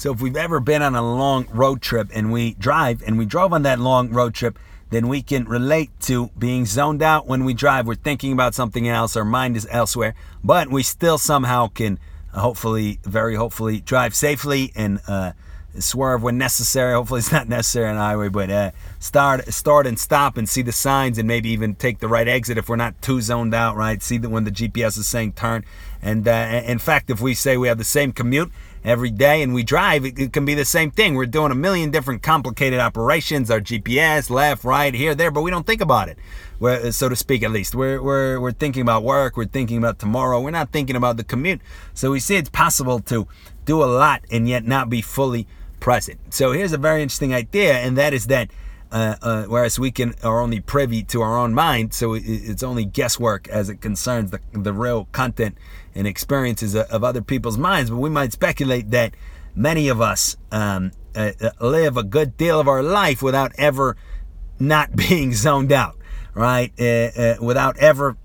So if we've ever been on a long road trip and we drive and we drove on that long road trip, then we can relate to being zoned out when we drive. We're thinking about something else, our mind is elsewhere, but we still somehow can uh, hopefully, very hopefully, drive safely and uh, swerve when necessary. Hopefully, it's not necessary on the highway, but uh, start, start and stop and see the signs, and maybe even take the right exit if we're not too zoned out. Right, see that when the GPS is saying turn. And uh, in fact, if we say we have the same commute every day and we drive, it, it, can be the same thing. We're doing a million different complicated operations, our GPS, left, right, here, there, but we don't think about it, we're, so to speak, at least. We're, we're, we're thinking about work, we're thinking about tomorrow, we're not thinking about the commute. So we see it's possible to do a lot and yet not be fully present. So here's a very interesting idea, and that is that. Uh, uh, whereas we can are only privy to our own mind, so it, it's only guesswork as it concerns the the real content and experiences of other people's minds. But we might speculate that many of us um, uh, uh live a good deal of our life without ever not being zoned out, right? Uh, uh, without ever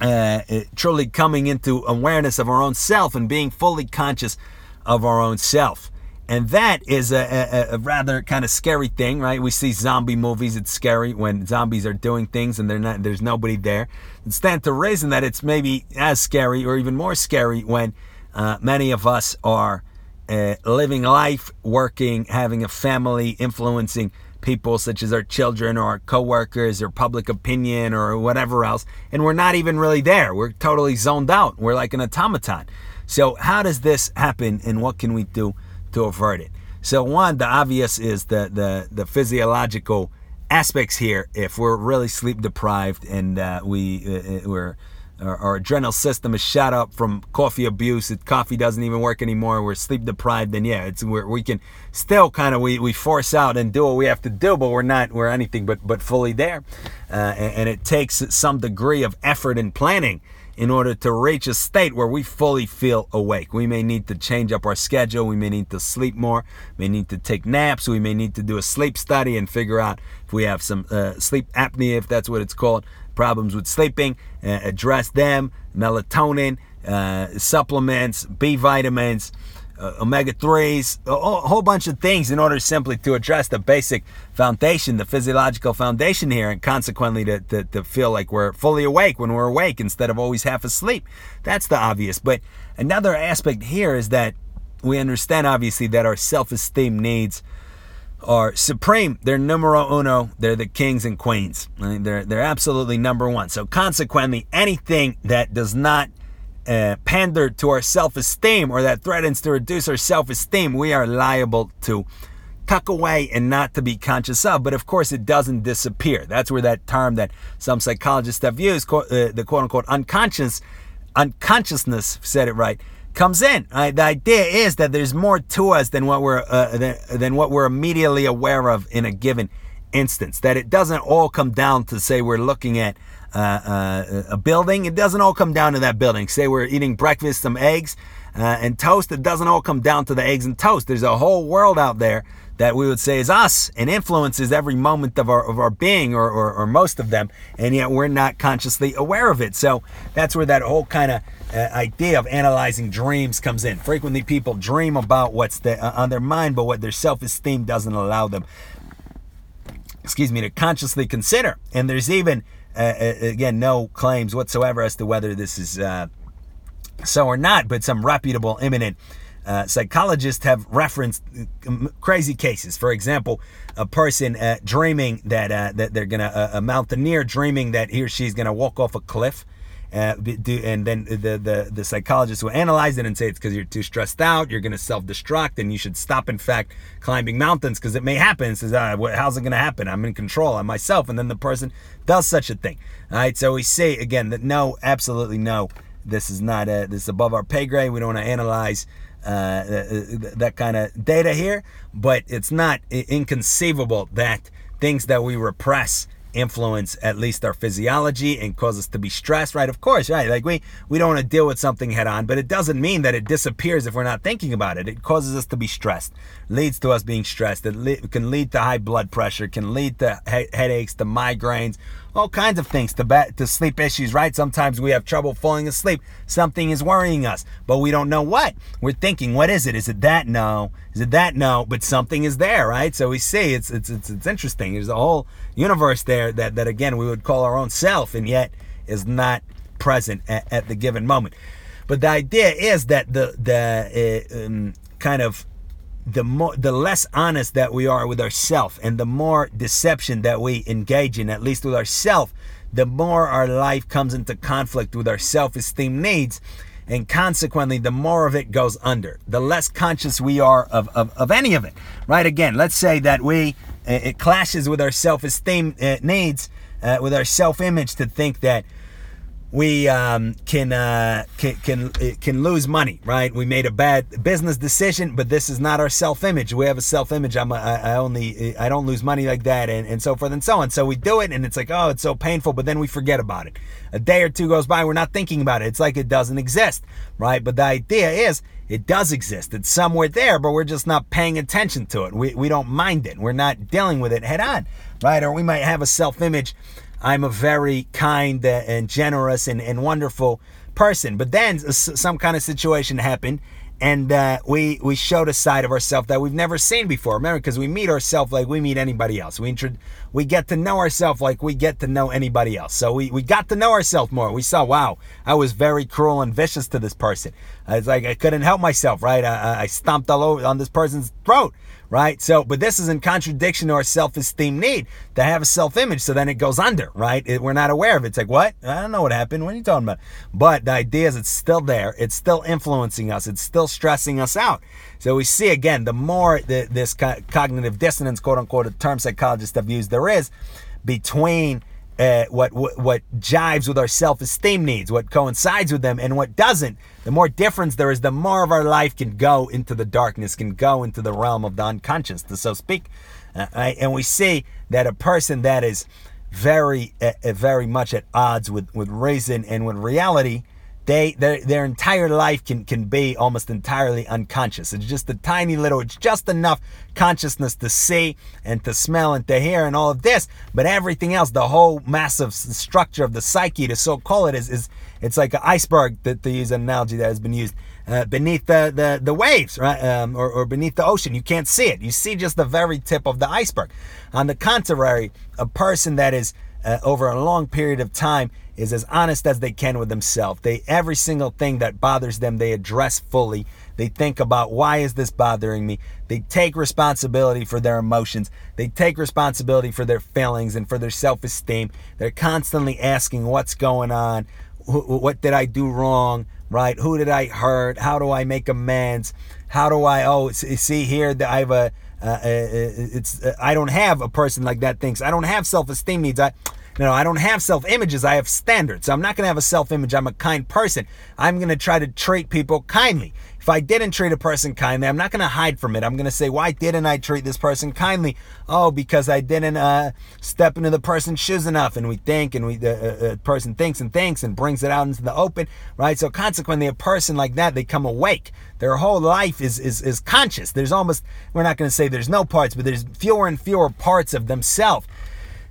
uh, truly coming into awareness of our own self and being fully conscious of our own self. And that is a, a, a, rather kind of scary thing, right? We see zombie movies. It's scary when zombies are doing things and not. There's nobody there. And stand to reason that it's maybe as scary or even more scary when uh, many of us are uh, living life, working, having a family, influencing people such as our children or our coworkers or public opinion or whatever else, and we're not even really there. We're totally zoned out. We're like an automaton. So how does this happen, and what can we do? To avert it. So one, the obvious is the the the physiological aspects here. If we're really sleep deprived and uh, we uh, uh, we're our, our, adrenal system is shot up from coffee abuse. It, coffee doesn't even work anymore. We're sleep deprived, then yeah, it's we we can still kind of we, we force out and do what we have to do, but we're not we're anything but but fully there, uh, and, and it takes some degree of effort and planning in order to reach a state where we fully feel awake. We may need to change up our schedule. We may need to sleep more. We may need to take naps. We may need to do a sleep study and figure out if we have some uh, sleep apnea, if that's what it's called, problems with sleeping, uh, address them, melatonin, uh, supplements, B vitamins uh, omega 3s, a, whole bunch of things in order simply to address the basic foundation, the physiological foundation here, and consequently to, to, to feel like we're fully awake when we're awake instead of always half asleep. That's the obvious. But another aspect here is that we understand, obviously, that our self esteem needs are supreme. They're numero uno. They're the kings and queens. They're, they're absolutely number one. So, consequently, anything that does not uh, pander to our self esteem or that threatens to reduce our self esteem, we are liable to tuck away and not to be conscious of. But of course, it doesn't disappear. That's where that term that some psychologists have used, uh, the quote unquote unconscious, unconsciousness, said it right, comes in. Right? The idea is that there's more to us than what we're uh, than, than what we're immediately aware of in a given instance. That it doesn't all come down to say we're looking at uh, uh, a building. It doesn't all come down to that building. Say we're eating breakfast, some eggs uh, and toast. It doesn't all come down to the eggs and toast. There's a whole world out there that we would say is us and influences every moment of our of our being or, or, or most of them, and yet we're not consciously aware of it. So that's where that whole kind of uh, idea of analyzing dreams comes in. Frequently, people dream about what's the, uh, on their mind, but what their self-esteem doesn't allow them. Excuse me to consciously consider. And there's even uh, uh, again, no claims whatsoever as to whether this is uh, so or not, but some reputable, eminent uh, psychologists have referenced uh, crazy cases. For example, a person uh, dreaming that that they're gonna a mountaineer dreaming that he or she's gonna walk off a cliff uh, and then the, the, the psychologist will analyze it and say it's because you're too stressed out, you're going to self destruct, and you should stop, in fact, climbing mountains because it may happen. It says, ah, how's it going to happen? I'm in control. I'm myself. And then the person does such a thing. All right. So we say again that no, absolutely no. This is not a, this is above our pay grade. We don't want to analyze uh, that kind of data here, but it's not inconceivable that things that we repress influence at least our physiology and cause us to be stressed, right? Of course, right? Like we we don't want to deal with something head on, but it doesn't mean that it disappears if we're not thinking about it. It causes us to be stressed, leads to us being stressed. It le- can lead to high blood pressure, can lead to he- headaches, to migraines, all kinds of things to ba- to sleep issues, right? Sometimes we have trouble falling asleep. Something is worrying us, but we don't know what. We're thinking, what is it? Is it that? No. Is it that? No. But something is there, right? So we see it's it's it's, it's interesting. There's a whole universe there that that again we would call our own self, and yet is not present at, at the given moment. But the idea is that the the uh, um, kind of the more the less honest that we are with ourselves and the more deception that we engage in at least with ourselves the more our life comes into conflict with our self-esteem needs and consequently the more of it goes under the less conscious we are of, of, of any of it. Right again let's say that we it clashes with our self-esteem uh, needs uh, with our self-image to think that we um, can, uh, can can can lose money, right? We made a bad business decision, but this is not our self-image. We have a self-image. I'm a, I only I don't lose money like that, and, and so forth and so on. So we do it, and it's like oh, it's so painful, but then we forget about it. A day or two goes by, we're not thinking about it. It's like it doesn't exist, right? But the idea is it does exist. It's somewhere there, but we're just not paying attention to it. We we don't mind it. We're not dealing with it head on, right? Or we might have a self-image I'm a very kind and generous and, and wonderful person. But then some kind of situation happened and uh, we we showed a side of ourselves that we've never seen before. Remember, because we meet ourselves like we meet anybody else. We intro- we get to know ourselves like we get to know anybody else. So we, we got to know ourselves more. We saw, wow, I was very cruel and vicious to this person. It's like I couldn't help myself, right? I, I stomped all over on this person's throat right? So, but this is in contradiction to our self-esteem need to have a self-image. So then it goes under, right? It, we're not aware of it. It's like, what? I don't know what happened. What are you talking about? But the idea is it's still there. It's still influencing us. It's still stressing us out. So we see again, the more the, this cognitive dissonance, quote unquote, term psychologists have used, there is between uh, what, what what jives with our self-esteem needs, what coincides with them, and what doesn't. The more difference there is, the more of our life can go into the darkness, can go into the realm of the unconscious, to so speak. Uh, right? And we see that a person that is very, uh, uh very much at odds with with reason and with reality they their their entire life can can be almost entirely unconscious. It's just a tiny little, it's just enough consciousness to see and to smell and to hear and all of this, but everything else, the whole massive structure of the psyche, to so call it, is is it's like an iceberg that to use an analogy that has been used. Uh, beneath the, the, the waves, right, um, or, or beneath the ocean. You can't see it. You see just the very tip of the iceberg. On the contrary, a person that is uh, over a long period of time is as honest as they can with themselves. They every single thing that bothers them they address fully. They think about why is this bothering me? They take responsibility for their emotions. They take responsibility for their feelings and for their self-esteem. They're constantly asking what's going on? What did I do wrong? Right? Who did I hurt? How do I make amends? How do I oh see here that I have a uh, uh, it's uh, I don't have a person like that thinks I don't have self-esteem needs. I know, I don't have self images, I have standards. So I'm not going to have a self image. I'm a kind person. I'm going to try to treat people kindly. If I didn't treat a person kindly, I'm not going to hide from it. I'm going to say, why didn't I treat this person kindly? Oh, because I didn't uh, step into the person's shoes enough. And we think, and we the uh, uh, person thinks and thinks and brings it out into the open, right? So consequently, a person like that, they come awake. Their whole life is is is conscious. There's almost, we're not going to say there's no parts, but there's fewer and fewer parts of themselves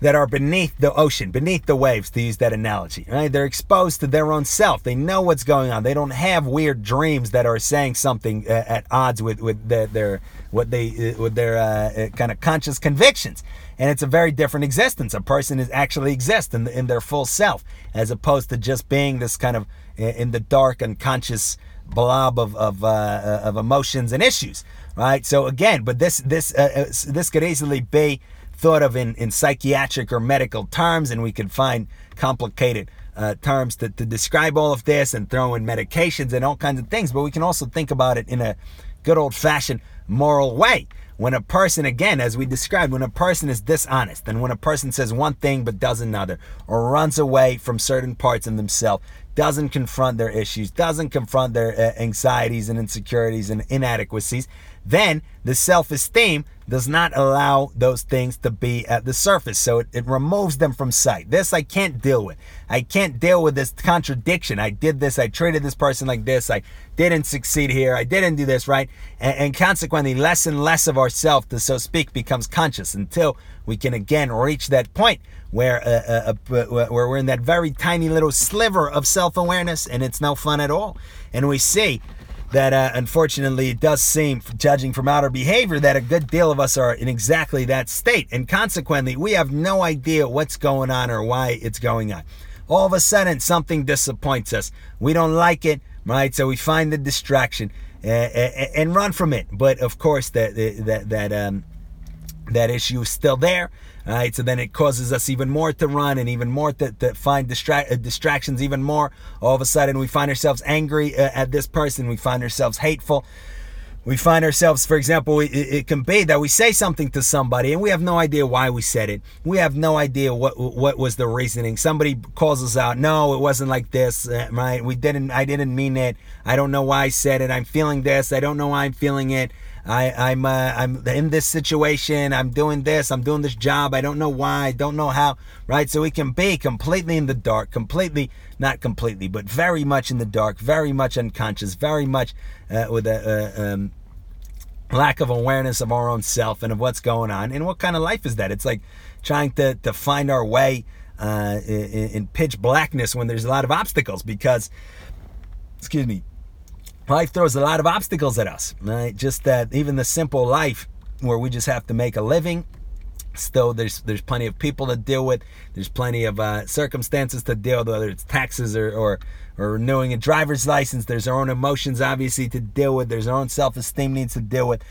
that are beneath the ocean, beneath the waves, to use that analogy. Right? They're exposed to their own self. They know what's going on. They don't have weird dreams that are saying something uh, at odds with with their, their what they uh, with their uh, uh, kind of conscious convictions. And it's a very different existence. A person is actually exists in, the, in their full self, as opposed to just being this kind of uh, in the dark unconscious blob of of, uh, of emotions and issues. Right. So again, but this this this could easily be thought of in, in psychiatric or medical terms, and we could find complicated uh, terms to, to describe all of this and throw in medications and all kinds of things. But we can also think about it in a good old fashioned moral way. When a person, again, as we described, when a person is dishonest and when a person says one thing but does another, or runs away from certain parts of themselves, doesn't confront their issues, doesn't confront their uh, anxieties and insecurities and inadequacies, then the self esteem does not allow those things to be at the surface. So it, it, removes them from sight. This I can't deal with. I can't deal with this contradiction. I did this. I treated this person like this. I didn't succeed here. I didn't do this, right? And, and consequently, less and less of ourself, to so speak, becomes conscious until we can again reach that point where uh, uh, uh, where we're in that very tiny little sliver of self-awareness, and it's no fun at all. And we see that uh, unfortunately it does seem, judging from outer behavior, that a good deal of us are in exactly that state, and consequently, we have no idea what's going on or why it's going on. All of a sudden, something disappoints us. We don't like it, right? So we find the distraction uh, and run from it. But of course, that that that um, that issue is still there. All right, so then it causes us even more to run and even more to, to find uh, distractions, even more. All of a sudden, we find ourselves angry uh, at this person, we find ourselves hateful. We find ourselves, for example, it, it, can be that we say something to somebody and we have no idea why we said it. We have no idea what what was the reasoning. Somebody calls us out. No, it wasn't like this, uh, right? We didn't. I didn't mean it. I don't know why I said it. I'm feeling this. I don't know why I'm feeling it. I, I'm uh, I'm in this situation. I'm doing this. I'm doing this job. I don't know why. I don't know how. Right. So we can be completely in the dark, completely not completely, but very much in the dark, very much unconscious, very much uh, with a um, lack of awareness of our own self and of what's going on. And what kind of life is that? It's like trying to to find our way uh, in, in pitch blackness when there's a lot of obstacles because, excuse me, life throws a lot of obstacles at us, right? Just that even the simple life where we just have to make a living. Still, there's there's plenty of people to deal with. There's plenty of uh, circumstances to deal with, whether it's taxes or, or or renewing a driver's license. There's our own emotions, obviously, to deal with. There's our own self-esteem needs to deal with.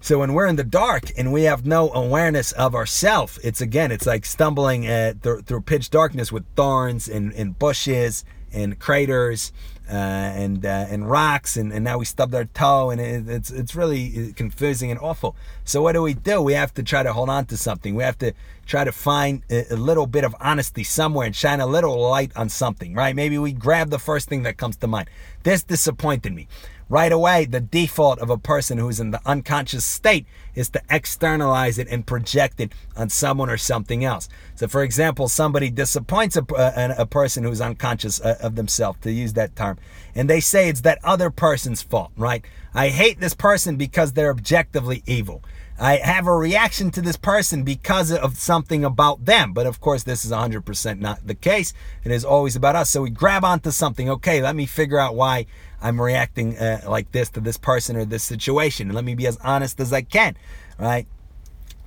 So when we're in the dark and we have no awareness of ourself, it's again, it's like stumbling at, through, through pitch darkness with thorns and, and bushes and craters uh, and uh, and rocks, and, and now we stubbed our toe, and it, it's it's really confusing and awful. So what do we do? We have to try to hold on to something. We have to try to find a, little bit of honesty somewhere and shine a little light on something, right? Maybe we grab the first thing that comes to mind. This disappointed me right away, the default of a person who's in the unconscious state is to externalize it and project it on someone or something else. So, for example, somebody disappoints a, a, a person who's unconscious uh, of themselves, to use that term, and they say it's that other person's fault, right? I hate this person because they're objectively evil. I have a reaction to this person because of something about them. But of course, this is 100% not the case. It is always about us. So we grab onto something. Okay, let me figure out why I'm reacting uh, like this to this person or this situation. Let me be as honest as I can, right?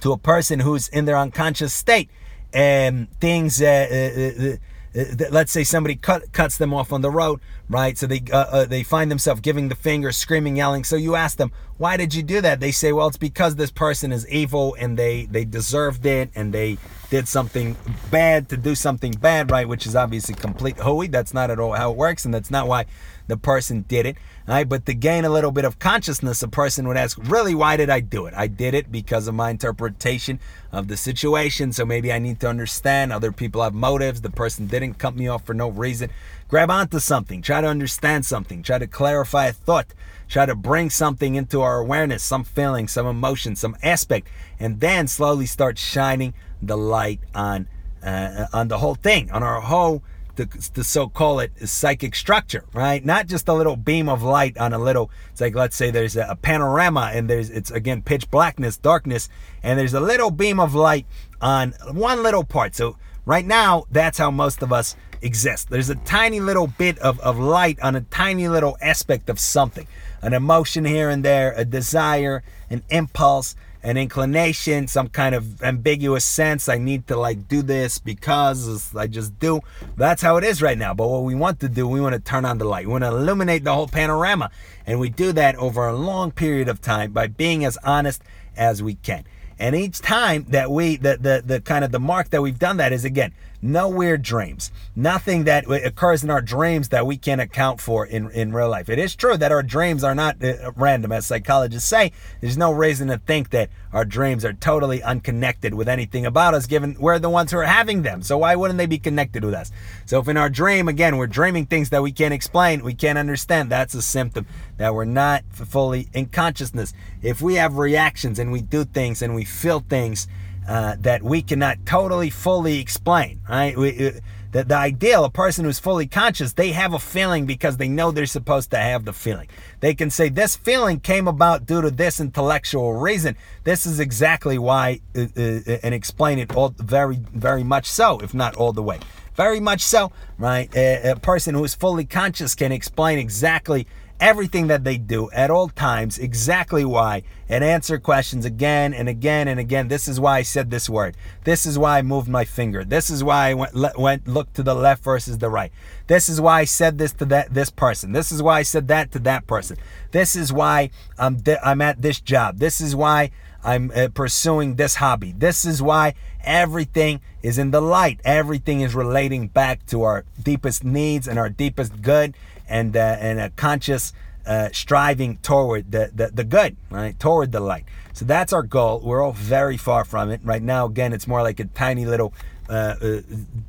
To a person who's in their unconscious state and things. Uh, uh, uh uh, let's say somebody cut, cuts them off on the road, right? So they uh, uh, they find themselves giving the finger, screaming, yelling. So you ask them, why did you do that? They say, well, it's because this person is evil and they they deserved it and they did something bad to do something bad, right? Which is obviously complete hooey. That's not at all how it works, and that's not why the person did it. Right? But to gain a little bit of consciousness, a person would ask, really, why did I do it? I did it because of my interpretation of the situation. So maybe I need to understand other people have motives. The person didn't cut me off for no reason. Grab onto something, try to understand something, try to clarify a thought, try to bring something into our awareness, some feeling, some emotion, some aspect, and then slowly start shining the light on uh, on the whole thing, on our whole the, the so-call it psychic structure, right? Not just a little beam of light on a little. It's like let's say there's a, a panorama and there's it's again pitch blackness, darkness, and there's a little beam of light on one little part. So right now, that's how most of us exist. There's a tiny little bit of, of light on a tiny little aspect of something, an emotion here and there, a desire, an impulse, an inclination, some kind of ambiguous sense. I need to like do this because I just do. That's how it is right now. But what we want to do, we want to turn on the light. We want to illuminate the whole panorama. And we do that over a long period of time by being as honest as we can. And each time that we, the, the, the kind of the mark that we've done that is again, no weird dreams. Nothing that occurs in our dreams that we can't account for in, in real life. It is true that our dreams are not uh, random, as psychologists say. There's no reason to think that our dreams are totally unconnected with anything about us, given we're the ones who are having them. So why wouldn't they be connected with us? So if in our dream, again, we're dreaming things that we can't explain, we can't understand, that's a symptom that we're not fully in consciousness. If we have reactions and we do things and we feel things, uh, that we cannot totally fully explain. Right? We, uh, The, the ideal, a person who's fully conscious, they have a feeling because they know they're supposed to have the feeling. They can say, This feeling came about due to this intellectual reason. This is exactly why, uh, uh, and explain it all very, very much so, if not all the way. Very much so, right? A, a person who is fully conscious can explain exactly everything that they do at all times, exactly why, and answer questions again and again and again. This is why I said this word. This is why I moved my finger. This is why I went, le- went looked to the left versus the right. This is why I said this to that this person. This is why I said that to that person. This is why I'm I'm at this job. This is why I'm uh, pursuing this hobby. This is why everything is in the light. Everything is relating back to our deepest needs and our deepest good and uh, and a conscious uh, striving toward the, the the good, right? Toward the light. So that's our goal. We're all very far from it right now. Again, it's more like a tiny little uh, uh,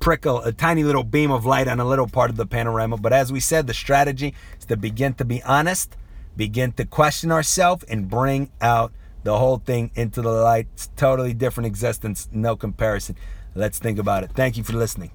prickle, a tiny little beam of light on a little part of the panorama. But as we said, the strategy is to begin to be honest, begin to question ourselves, and bring out the whole thing into the light. It's totally different existence, no comparison. Let's think about it. Thank you for listening.